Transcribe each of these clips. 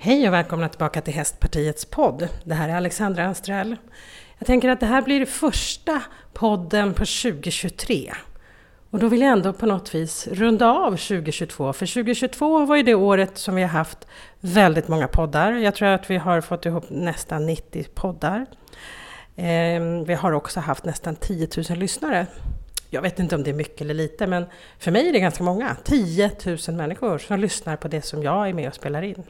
Hej och välkomna tillbaka till Hästpartiets podd. Det här är Alexandra Anstrell. Jag tänker att det här blir första podden på 2023. Och då vill jag ändå på något vis runda av 2022. För 2022 var ju det året som vi har haft väldigt många poddar. Jag tror att vi har fått ihop nästan 90 poddar. Ehm, vi har också haft nästan 10 000 lyssnare. Jag vet inte om det är mycket eller lite, men för mig är det ganska många. 10 000 människor som lyssnar på det som jag är med och spelar in.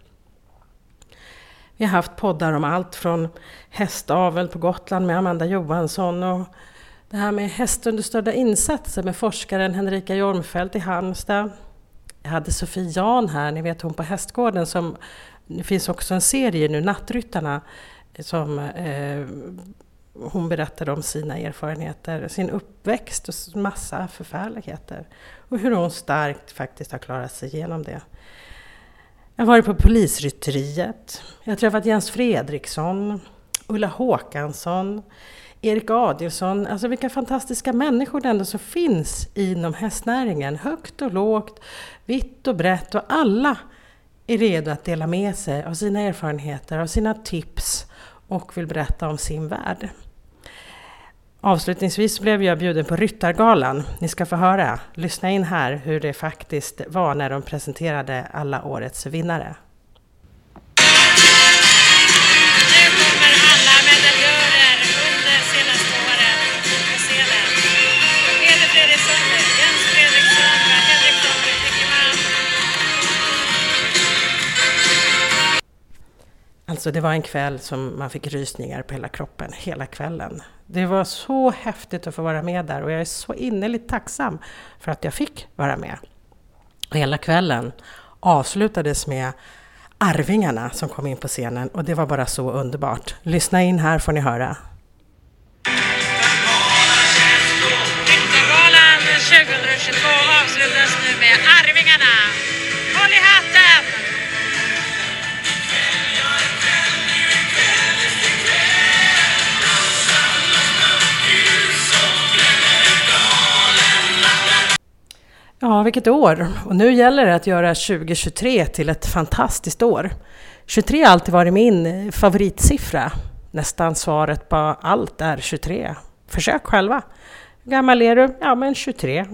Vi har haft poddar om allt från hästavel på Gotland med Amanda Johansson och det här med hästunderstödda insatser med forskaren Henrika Jormfelt i Halmstad. Jag hade Sofie Jan här, ni vet hon på Hästgården som det finns också en serie nu, Nattryttarna, som eh, hon berättade om sina erfarenheter, sin uppväxt och massa förfärligheter. Och hur hon starkt faktiskt har klarat sig igenom det. Jag har varit på polisrytteriet. Jag har träffat Jens Fredriksson, Ulla Håkansson, Erik Adielsson. Alltså vilka fantastiska människor det ändå som finns inom hästnäringen. Högt och lågt, vitt och brett och alla är redo att dela med sig av sina erfarenheter, av sina tips och vill berätta om sin värld. Avslutningsvis blev jag bjuden på Ryttargalan. Ni ska få höra. Lyssna in här hur det faktiskt var när de presenterade alla årets vinnare. Alltså det var en kväll som man fick rysningar på hela kroppen, hela kvällen. Det var så häftigt att få vara med där och jag är så innerligt tacksam för att jag fick vara med. Och hela kvällen avslutades med Arvingarna som kom in på scenen och det var bara så underbart. Lyssna in här får ni höra. Ja, vilket år! Och nu gäller det att göra 2023 till ett fantastiskt år. 23 har alltid varit min favoritsiffra. Nästan svaret på allt är 23. Försök själva. Hur gammal är du? Ja, men 23.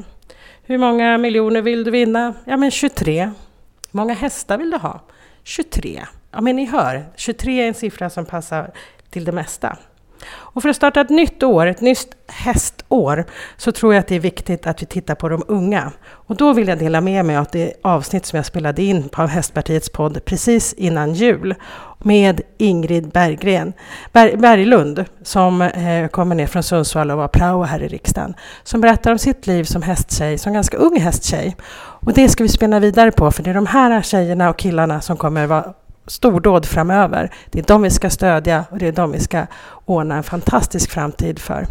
Hur många miljoner vill du vinna? Ja, men 23. Hur många hästar vill du ha? 23. Ja, men ni hör, 23 är en siffra som passar till det mesta. Och för att starta ett nytt år, ett nytt hästår, så tror jag att det är viktigt att vi tittar på de unga. Och då vill jag dela med mig av det avsnitt som jag spelade in på Hästpartiets podd precis innan jul med Ingrid Berggren, Ber Berglund som eh, kommer ner från Sundsvall och var prao här i riksdagen. Som berättar om sitt liv som hästtjej, som ganska ung hästtjej. Och det ska vi spinna vidare på för det är de här tjejerna och killarna som kommer vara stordåd framöver. Det är de vi ska stödja och det är de vi ska ordna en fantastisk framtid för.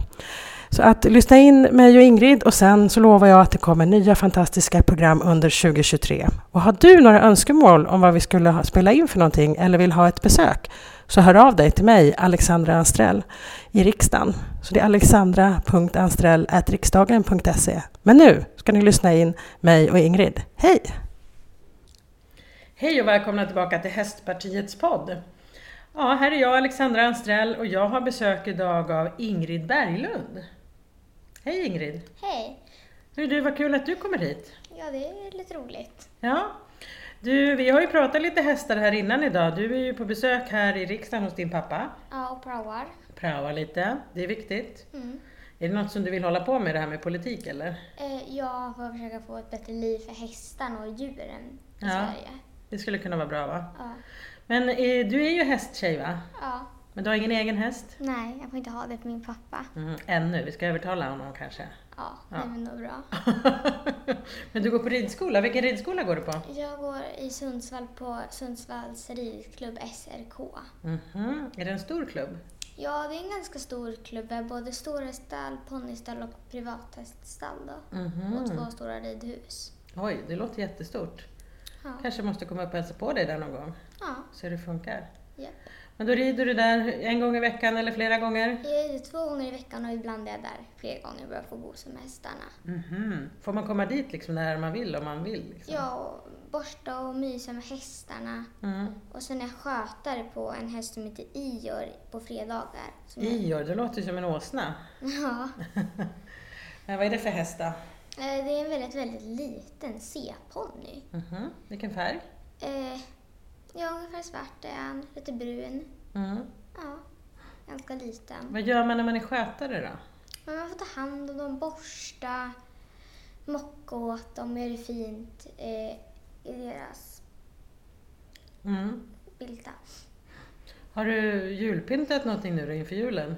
Så att lyssna in mig och Ingrid och sen så lovar jag att det kommer nya fantastiska program under 2023. Och har du några önskemål om vad vi skulle spela in för någonting eller vill ha ett besök så hör av dig till mig, Alexandra Anstrell, i riksdagen. Så det är alexandra.anstrell.riksdagen.se. Men nu ska ni lyssna in mig och Ingrid. Hej! Hej och välkomna tillbaka till Hästpartiets podd. Ja, här är jag Alexandra Anstrell och jag har besök idag av Ingrid Berglund. Hej Ingrid! Hej! Hur du, vad kul att du kommer hit. Ja, det är lite roligt. Ja, du, vi har ju pratat lite hästar här innan idag. Du är ju på besök här i riksdagen hos din pappa. Ja, och praoar. Praoa lite, det är viktigt. Mm. Är det något som du vill hålla på med det här med politik eller? Eh, jag får försöka få ett bättre liv för hästarna och djuren i Ja. Sverige. Det skulle kunna vara bra va? Ja. Men eh, du är ju hästtjej va? ja. Men du har ingen egen häst? Nej, jag får inte ha det för min pappa. Mm, ännu, vi ska övertala honom kanske. Ja, det Ja. är väl nog bra. Men du går på ridskola, vilken ridskola går du på? Jag går i Sundsvall på Sundsvalls ridklubb SRK. Mhm, Är det en stor klubb? Ja, det är en ganska stor klubb. Vi har både storhäststall, ponnystall och privathäststall då. Mhm. Och två stora ridhus. Oj, det låter jättestort. Ja. Kanske måste komma upp och hälsa på dig där någon gång, Ja, så det funkar. japp. Men då rider du där en gång i veckan eller flera gånger? Jag rider två gånger i veckan och ibland är jag där flera gånger bara för att gosa med hästarna. Mhm. Får man komma dit liksom när man vill om man vill? Liksom? Ja, och borsta och mysa med hästarna. Mm. Och sen är jag skötare på en häst som heter Ior på fredagar. Som jag- Ior, det låter som en åsna. Ja. Ja, vad är det för häst då? Eh, Det är en väldigt, väldigt liten C-ponny. Mhm. Vilken färg? Eh, ja, ungefär svart är han, lite brun. Mm. Ja, ganska liten. Vad gör man när man är skötare då? Men man får ta hand om dem, borsta, mocka åt dem, göra det fint eh, i deras Mm. bilda. Har du julpyntat någonting nu då inför julen?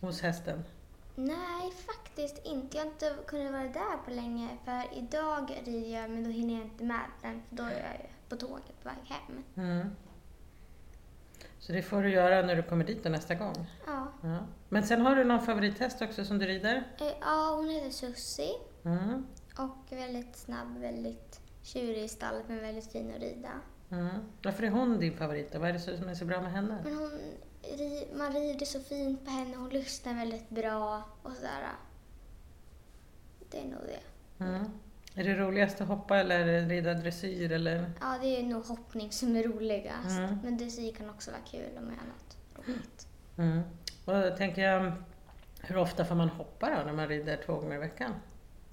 Hos hästen? Nej, faktiskt inte. Jag har inte kunnat vara där på länge. För idag rider jag, men då hinner jag inte med den. För då är jag på tåget på väg hem. Mm. Så det får du göra när du kommer dit då nästa gång? Ja. Ja. Men sen har du någon favorithäst också som du rider? Eh, ja, hon heter Susie. Mm. Och väldigt snabb, väldigt tjurig i stallet, men väldigt fin att rida. Mm. Varför är hon din favorit då? Vad är det som är så bra med henne? Men hon, man rider så fint på henne, hon lyssnar väldigt bra och sådär. Det är nog det. Mm. Är det roligast att hoppa eller rida dressyr eller? Ja, det är nog hoppning som är roligast. Mm. Men dressyr kan också vara kul om man gör något roligt. Mm. Och tänker jag, hur ofta får man hoppa då när man rider två gånger i veckan?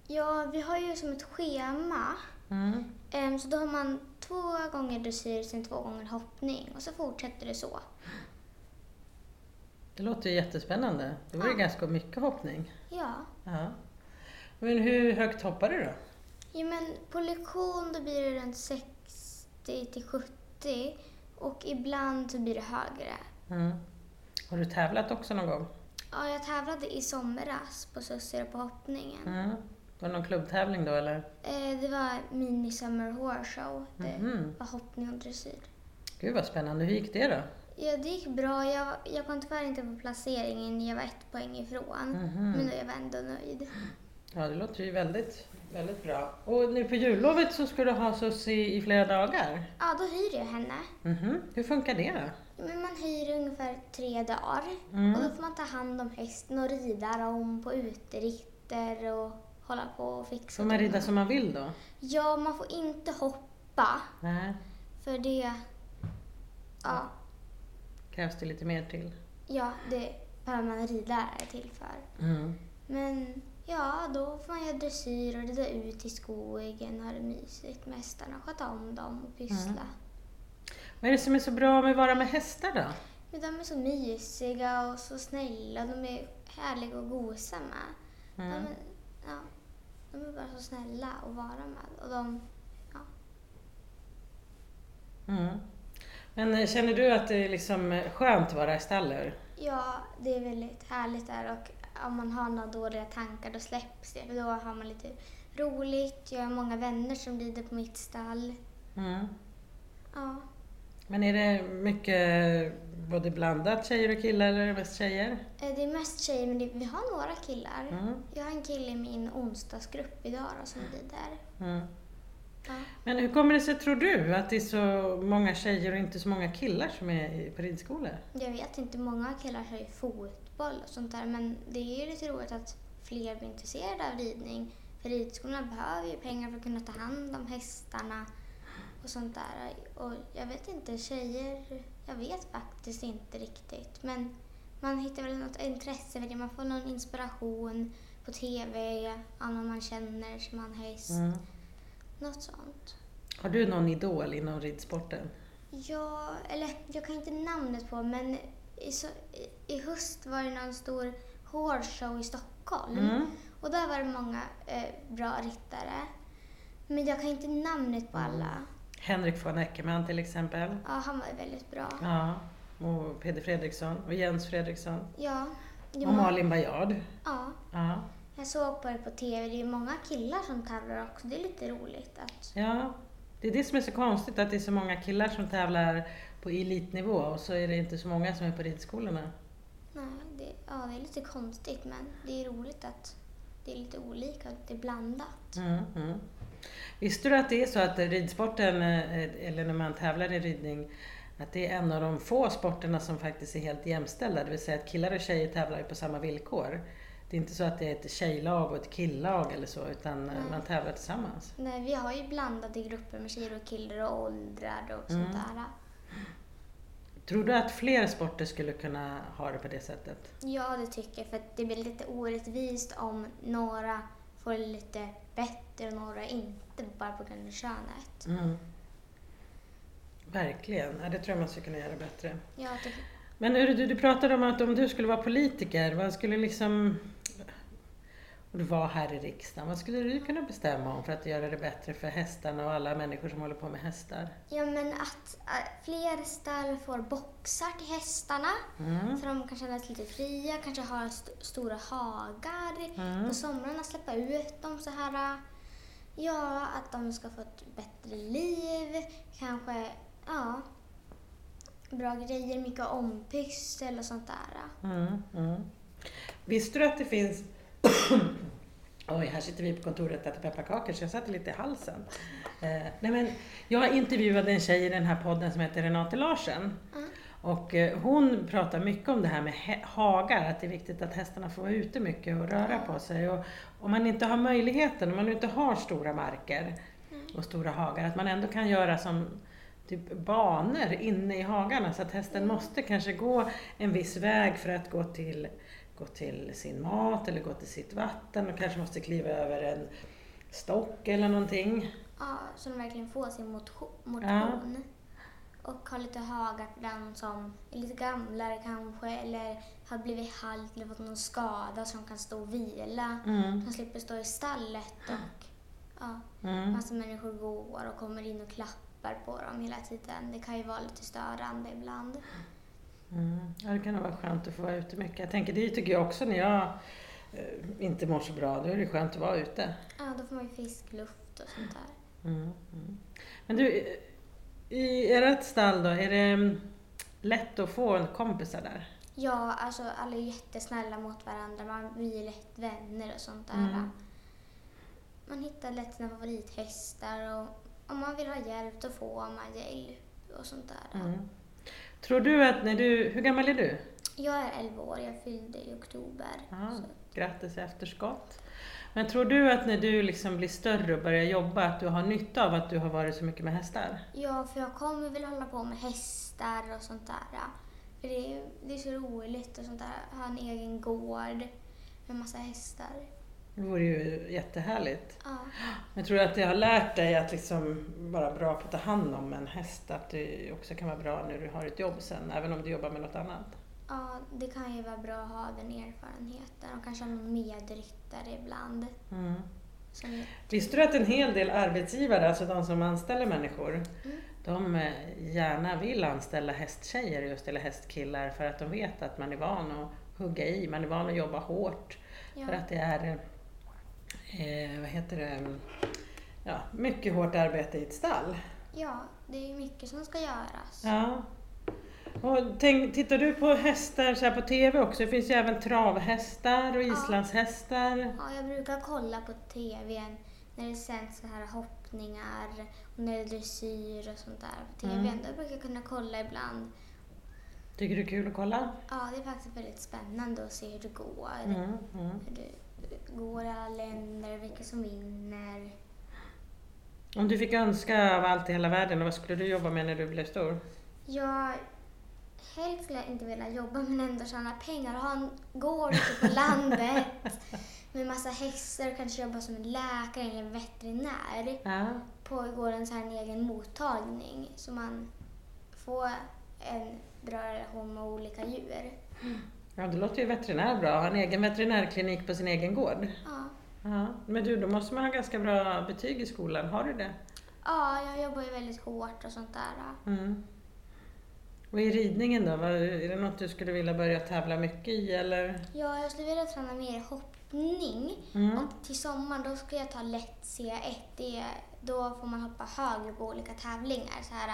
Ja, vi har ju som ett schema. Mm. Så då har man två gånger dressyr, sen två gånger hoppning och så fortsätter det så. Det låter ju jättespännande. Det var ju Ja. ganska mycket hoppning. Ja. Ja. Men hur högt hoppar du då? ja, men på lektion då blir det runt 60 till 70 och ibland så blir det högre. Mm. Har du tävlat också någon gång? Ja, jag tävlade i somras på Sussir och på hoppningen. Mm. Var det någon klubbtävling då eller? Eh, Det var Mini Summer Horse Show. Det Mhm. var hoppning och dressyr. Gud vad spännande, hur gick det då? Ja, det gick bra. Jag, jag kom tyvärr inte på placeringen. Jag var ett poäng ifrån. Mhm. Men jag var ändå nöjd. Ja, det låter ju väldigt, väldigt bra. Och nu på jullovet så ska du ha Susie i flera dagar? Ja, då hyr jag henne. Mhm. Hur funkar det då? Men man hyr ungefär tre dagar. Mm. Och då får man ta hand om hästen och rida dem på uteritter och hålla på och fixa. Får man rida som man vill då? Ja, man får inte hoppa. Nej, För det... Ja, krävs det lite mer till. ja det behöver man ridlärare till för. Mm. Men ja, då får man göra dressyr och rida ut i skogen och ha det mysigt med hästarna. Sköta om dem och pyssla. Mm. Vad är det som är så bra med att vara med hästar då? Men de är så mysiga och så snälla. De är härliga att gosa med. Mm. De, är, ja, de är bara så snälla att vara med. Och de, ja. Mm. Men eh, känner du att det är liksom eh, skönt att vara i stallet? ja, det är väldigt härligt där och om man har några dåliga tankar då släpps det. Då har man lite roligt. Jag har många vänner som rider på mitt stall. Mm. Ja. Men är det mycket både blandat tjejer och killar eller är det mest tjejer? Eh, Det är mest tjejer, men det, vi har några killar. Mm. Jag har en kille i min onsdagsgrupp idag då, som rider. Mm. Ja. Men hur kommer det sig tror du att det är så många tjejer och inte så många killar som är på ridskolor? Jag vet inte, många killar kör ju fotboll och sånt där, men det är ju lite roligt att fler blir intresserade av ridning. För ridskolorna behöver ju pengar för att kunna ta hand om hästarna och sånt där. Och jag vet inte, tjejer, jag vet faktiskt inte riktigt. Men man hittar väl något intresse för det, man får någon inspiration på TV, av någon man känner som har en häst. Mm. Något sånt. Har du någon idol inom ridsporten? Ja, eller jag kan inte namnet på men i, så, i, i höst var det någon stor hårshow i Stockholm. Mm. Och där var det många eh, bra ryttare. Men jag kan inte namnet på alla. Henrik von Eckermann till exempel. Ja, han var väldigt bra. Ja. Och Peder Fredriksson och Jens Fredriksson. Ja, Och Malin Bajard. Ja, Ja. Jag såg på det på TV. Det är många killar som tävlar också. Det är lite roligt att... ja. Det är det som är så konstigt, att det är så många killar som tävlar på elitnivå och så är det inte så många som är på ridskolorna. Nej, det, ja, det är lite konstigt men det är roligt att det är lite olika, att det är blandat. Mm, mm. Visste du att det är så att ridsporten, eh, eller när man tävlar i ridning, att det är en av de få sporterna som faktiskt är helt jämställda, det vill säga att killar och tjejer tävlar på samma villkor. Det är inte så att det är ett tjejlag och ett killag eller så utan eh, Nej. man tävlar tillsammans. Nej, vi har ju blandade grupper med tjejer och killar och åldrar och Mm. sånt där. Tror du att fler sporter skulle kunna ha det på det sättet? Ja, det tycker jag. För det blir lite orättvist om några får det lite bättre och några inte, bara på grund av könet. Mm. Verkligen, ja, det tror jag man skulle kunna göra bättre. Ja, det, Men du, du pratade om att om du skulle vara politiker, vad skulle liksom... Och du var här i riksdagen, vad skulle du kunna bestämma om för att göra det bättre för hästarna och alla människor som håller på med hästar? ja, men att äh, fler stall får boxar till hästarna Mm. så de kan känna sig lite fria, kanske ha st- stora hagar. Mm. På somrarna släppa ut dem så här. Ja, att de ska få ett bättre liv. Kanske, ja, bra grejer, mycket ompyssel och sånt där. Mm, mm. Visste du att det finns... Oj, här sitter vi på kontoret och äter pepparkakor så jag satte lite i halsen. Eh, nej men, jag intervjuade en tjej i den här podden som heter Renate Larsen. Mm. Och eh, hon pratar mycket om det här med hagar, att det är viktigt att hästarna får vara ute mycket och röra på sig. Och om man inte har möjligheten, om man inte har stora marker och stora hagar, att man ändå kan göra som typ banor inne i hagarna så att hästen måste kanske gå en viss väg för att gå till, gå till sin mat eller gå till sitt vatten och kanske måste kliva över en stock eller någonting. Ja, så de verkligen får sin motion. motion. Och ha lite hagar för den som är lite gamlare kanske eller har blivit halt eller fått någon skada så de kan stå och vila. Mm. De slipper stå i stallet och ja, Mm. massa människor går och kommer in och klappar på dem hela tiden. Det kan ju vara lite störande ibland. Mm. Ja, det kan nog vara skönt att få vara ute mycket. Jag tänker, det tycker jag också när jag eh, inte mår så bra, då är det skönt att vara ute. Ja, då får man ju fiskluft och sånt där. Mm. Mm. Men du, i- ert stall då, är det mm, lätt att få en kompisar där? Ja, alltså alla är jättesnälla mot varandra. Man blir lätt vänner och sånt där. Mm. Man hittar lätt sina favorithästar och om man vill ha hjälp då får man hjälp och sånt där. Tror du att när du, hur gammal är du? Jag är 11 år, jag fyllde i oktober. Så, grattis i efterskott. Men tror du att när du liksom blir större och börjar jobba, att du har nytta av att du har varit så mycket med hästar? ja, för jag kommer väl hålla på med hästar och sånt där. För det är, det är så roligt och sånt där. Ha en egen gård med massa hästar. Det vore ju jättehärligt. Ja. Men tror du att det har lärt dig att liksom vara bra på att ta hand om en häst? Att det också kan vara bra när du har ett jobb sen, även om du jobbar med något annat? Ja, det kan ju vara bra att ha den erfarenheten och kanske någon medryttare ibland. Mm. Visste du att en hel del arbetsgivare, alltså de som anställer människor, Mm. de eh, gärna vill anställa hästtjejer just, eller hästkillar för att de vet att man är van att hugga i, man är van att jobba hårt. ja, För att det är, eh, vad heter det, ja, mycket hårt arbete i ett stall. ja, det är mycket som ska göras. Ja. Och tänk, tittar du på hästar så på TV också? Det finns ju även travhästar och islandshästar. Ja, jag brukar kolla på TVn när det sänds så här hoppningar och när det är dressyr och sånt där på TVn. Mm. Då brukar jag kunna kolla ibland. Tycker du det är kul att kolla? Ja, det är faktiskt väldigt spännande att se hur det går. Mm, mm. Hur det går i alla länder, vilka som vinner. Om du fick önska av allt i hela världen, vad skulle du jobba med när du blev stor? Jag helst skulle jag inte vilja jobba men ändå tjäna pengar och ha en gård ute på landet med massa hästar och kanske jobba som en läkare eller veterinär. Ja. På gården så här en egen mottagning så man får en bra relation med olika djur. Ja, det låter ju veterinär bra. Ha en egen veterinärklinik på sin egen gård. Ja. Ja. Men du, då måste man ha ganska bra betyg i skolan. Har du det? ja, jag jobbar ju väldigt hårt och sånt där. Mm. Och i ridningen då? Är det något du skulle vilja börja tävla mycket i eller? Ja, jag skulle vilja träna mer hoppning Mm. och till sommaren då ska jag ta lätt C1. Det är, då får man hoppa högre på olika tävlingar. Så här,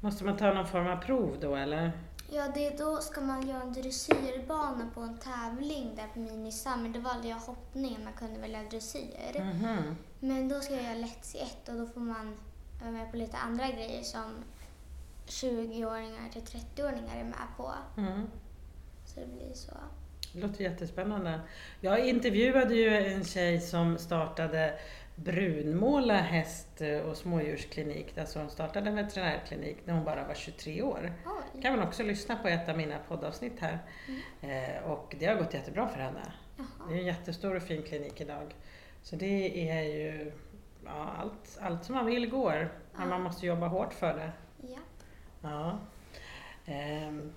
Måste man ta någon form av prov då eller? Ja, det, då ska man göra en dressyrbana på en tävling där på Minisa, men då valde jag hoppning, man kunde välja dressyr. Mhm. Men då ska jag göra lätt C1 och då får man vara med på lite andra grejer som 20-åringar till 30-åringar är med på. Mm. Så det blir så. Det låter jättespännande. Jag intervjuade ju en tjej som startade Brunmåla häst och smådjursklinik, alltså hon startade en veterinärklinik när hon bara var 23 år. Oj. kan man också lyssna på ett av mina poddavsnitt här. Eh, och det har gått jättebra för henne. Jaha. Det är en jättestor och fin klinik idag. Så det är ju, ja, allt, allt som man vill går, men Ja. man måste jobba hårt för det. Ja. Ja. Ehm,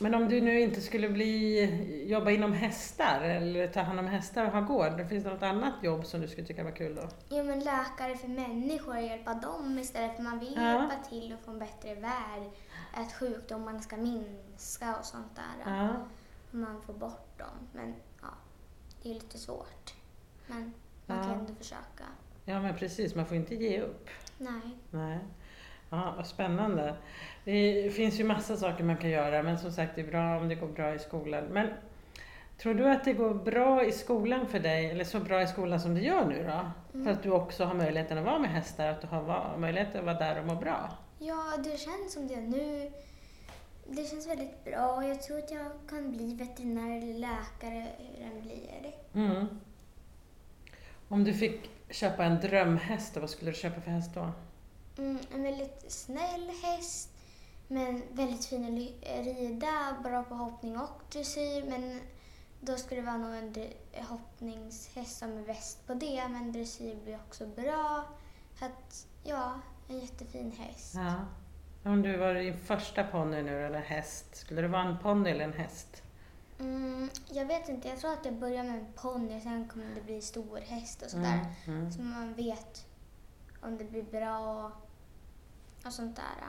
Men om du nu inte skulle bli, jobba inom hästar eller ta hand om hästar och ha gård, finns det något annat jobb som du skulle tycka var kul då? Jo, men läkare för människor, hjälpa dem istället. För man vill Ja. hjälpa till och få en bättre värld. Att sjukdomarna ska minska och sånt där. Ja. Man får bort dem. Men ja, det är lite svårt. Men man Ja. kan ändå försöka. ja men precis, man får inte ge upp. Nej. Nej. Ja, vad spännande. Det finns ju massa saker man kan göra, men som sagt det är bra om det går bra i skolan. Men tror du att det går bra i skolan för dig, eller så bra i skolan som det gör nu då? För att du också har möjligheten att vara med hästar, att du har möjlighet att vara där och må bra? Ja, det känns som det nu. Det känns väldigt bra. Jag tror att jag kan bli veterinär eller läkare, hur den blir. Mm. Om du fick köpa en drömhäst, vad skulle du köpa för häst då? Mm, en väldigt snäll häst, men väldigt fin att ly- rida, bra på hoppning och dressyr. Men då skulle det vara nog en hoppningshäst som är bäst på det, men dressyr blir också bra. Så att, ja, en jättefin häst. Ja. Om du var din första ponny nu, eller häst, skulle det vara en ponny eller en häst? Mm, jag vet inte, jag tror att jag börjar med en ponny, sen kommer det bli stor häst och sådär. Mm, mm. Så man vet om det blir bra och, sånt där.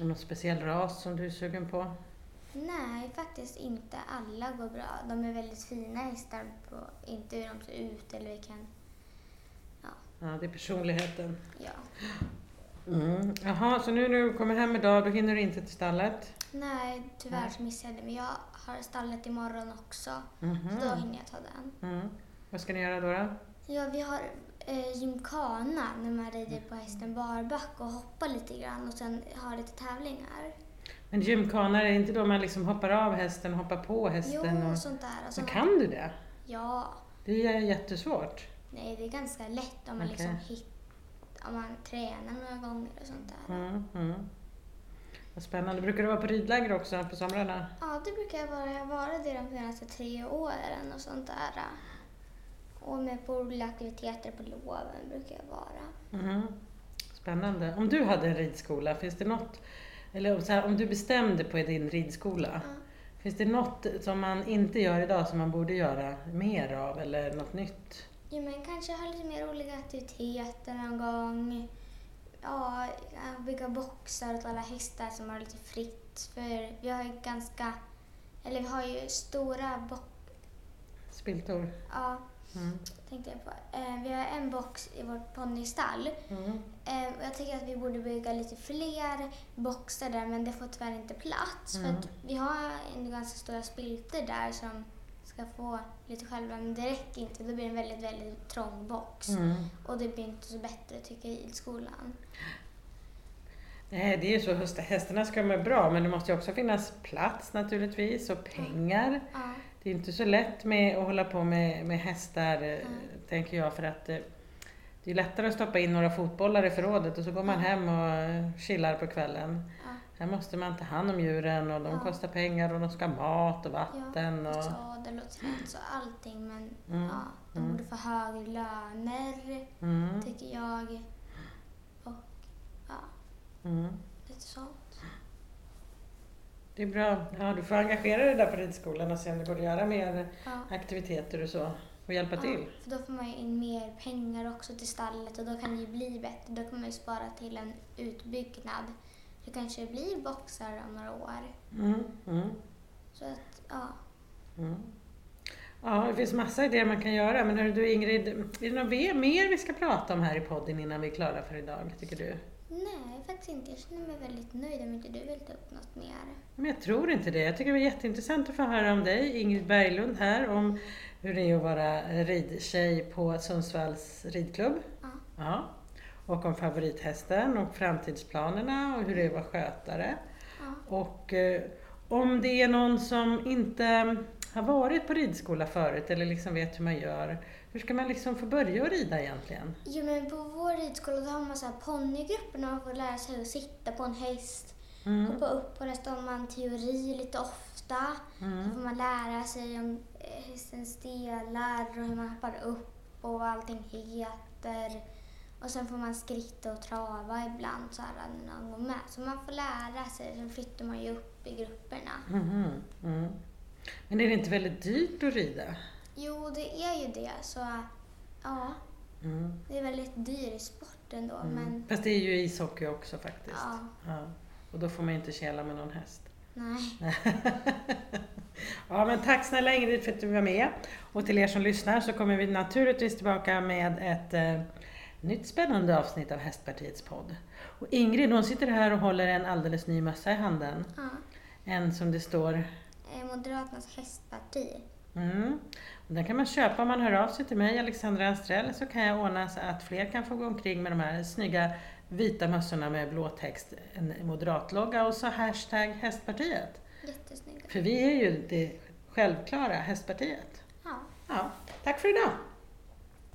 Och Någon speciell ras som du är sugen på? Nej, faktiskt inte. Alla går bra. De är väldigt fina hästar, på, inte hur de ser ut eller vilken... Ja, det är personligheten. Ja. Mm. Jaha, så nu när du kommer hem idag, då hinner du inte till stallet? Nej, tyvärr Nej. så missade jag det. Men jag har stallet imorgon också. Mhm. Så då hinner jag ta den. Mm. Vad ska ni göra då? då? Ja, vi har eh, gymkana när man rider på hästen barback och hoppar lite grann och sen har lite tävlingar. Men gymkanar, är det inte då man liksom hoppar av hästen, hoppar på Jo, hästen? och... sånt där. Och Så sen- kan du det? Ja. Det är jättesvårt. Nej, det är ganska lätt om man Okej. liksom hit, om man tränar några gånger och sånt där. Mm, mm. Vad spännande. Brukar du vara på ridläger också på somrarna? Ja, det brukar jag vara. Jag har varit det de senaste tre åren och sånt där. Och med på roliga aktiviteter på loven brukar jag vara. Mhm. Spännande. Om du hade en ridskola, finns det något, eller om så här, om du bestämde på din ridskola, Ja. finns det något som man inte gör idag som man borde göra mer av eller något nytt? Jo, men kanske ha lite mer roliga aktiviteter någon gång. Ja, bygga boxar åt alla hästar som har lite fritt. För vi har ju ganska, eller vi har ju stora boxar. Spiltor? Ja, Mm. tänkte jag på. Eh, vi har en box i vårt ponnystall. Mm. Eh, och jag tycker att vi borde bygga lite fler boxar där men det får tyvärr inte plats. Mm. För att vi har en ganska stora spiltor där som ska få lite själva men det räcker inte. Då blir det en väldigt, väldigt trång box. Mm. Och det blir inte så bättre tycker jag i skolan. Nej, det är ju så, häst- hästarna ska må bra men det måste ju också finnas plats naturligtvis och pengar. Ja, Det är inte så lätt med att hålla på med, med hästar, Mm. tänker jag, för att eh, det är lättare att stoppa in några fotbollar i förrådet och så går man hem och eh, chillar på kvällen. ja. Här måste man ta hand om djuren och de Ja. kostar pengar och de ska ha mat och vatten. ja Och, sadel och träns och allting men Mm, ja, de mm. borde få högre löner mm, tycker jag. Och ja, mm. lite sånt. Det är bra. Ja, du får engagera dig där på ridskolan och se om det går att göra mer Ja. aktiviteter och så och hjälpa till. Ja, för då får man ju in mer pengar också till stallet och då kan det ju bli bättre. Då kan man ju spara till en utbyggnad. Det kanske blir boxar om några år. Mm, mm, Så att, ja. mm. Ja, det finns massa idéer man kan göra. Men hörru du Ingrid, är det något mer vi ska prata om här i podden innan vi är klara för idag, tycker du? Nej, faktiskt inte. Jag känner mig väldigt nöjd om inte du vill ta upp något mer. Men jag tror inte det. Jag tycker det var jätteintressant att få höra om dig, Ingrid Berglund här, om hur det är att vara ridtjej på Sundsvalls ridklubb. Ja. Ja. Och om favorithästen och framtidsplanerna och hur det är att vara skötare. Ja. Och, eh, om det är någon som inte har varit på ridskola förut eller liksom vet hur man gör, hur ska man liksom få börja rida egentligen? Jo, men på vår ridskola då har man så här ponnygrupper när man får lära sig att sitta på en häst, Mm. hoppa upp på hästen, har man teori lite ofta. Mm. Så får man lära sig om eh, hästens delar och hur man hoppar upp och vad allting heter. Och sen får man skritta och trava ibland så här när någon går med. Så man får lära sig, sen flyttar man ju upp i grupperna. Mhm, Mm. Men är det inte väldigt dyrt att rida? Jo, det är ju det. Så ja, Mm. det är väldigt dyr sport ändå. Mm. Men Fast det är ju ishockey också faktiskt. ja, Ja. Och då får man ju inte kela med någon häst. nej. ja, men tack snälla Ingrid för att du var med. Och till er som lyssnar så kommer vi naturligtvis tillbaka med ett eh, nytt spännande avsnitt av Hästpartiets podd. Och Ingrid hon sitter här och håller en alldeles ny mössa i handen. Ja. En som det står Moderaternas hästparti. Mm. Och den kan man köpa om man hör av sig till mig, Alexandra Anstrell, så kan jag ordna så att fler kan få gå omkring med de här snygga vita mössorna med blå text, en moderatlogga och så hashtag hästpartiet. Jättesnygga. För vi är ju det självklara hästpartiet. Ja. Ja, tack för idag!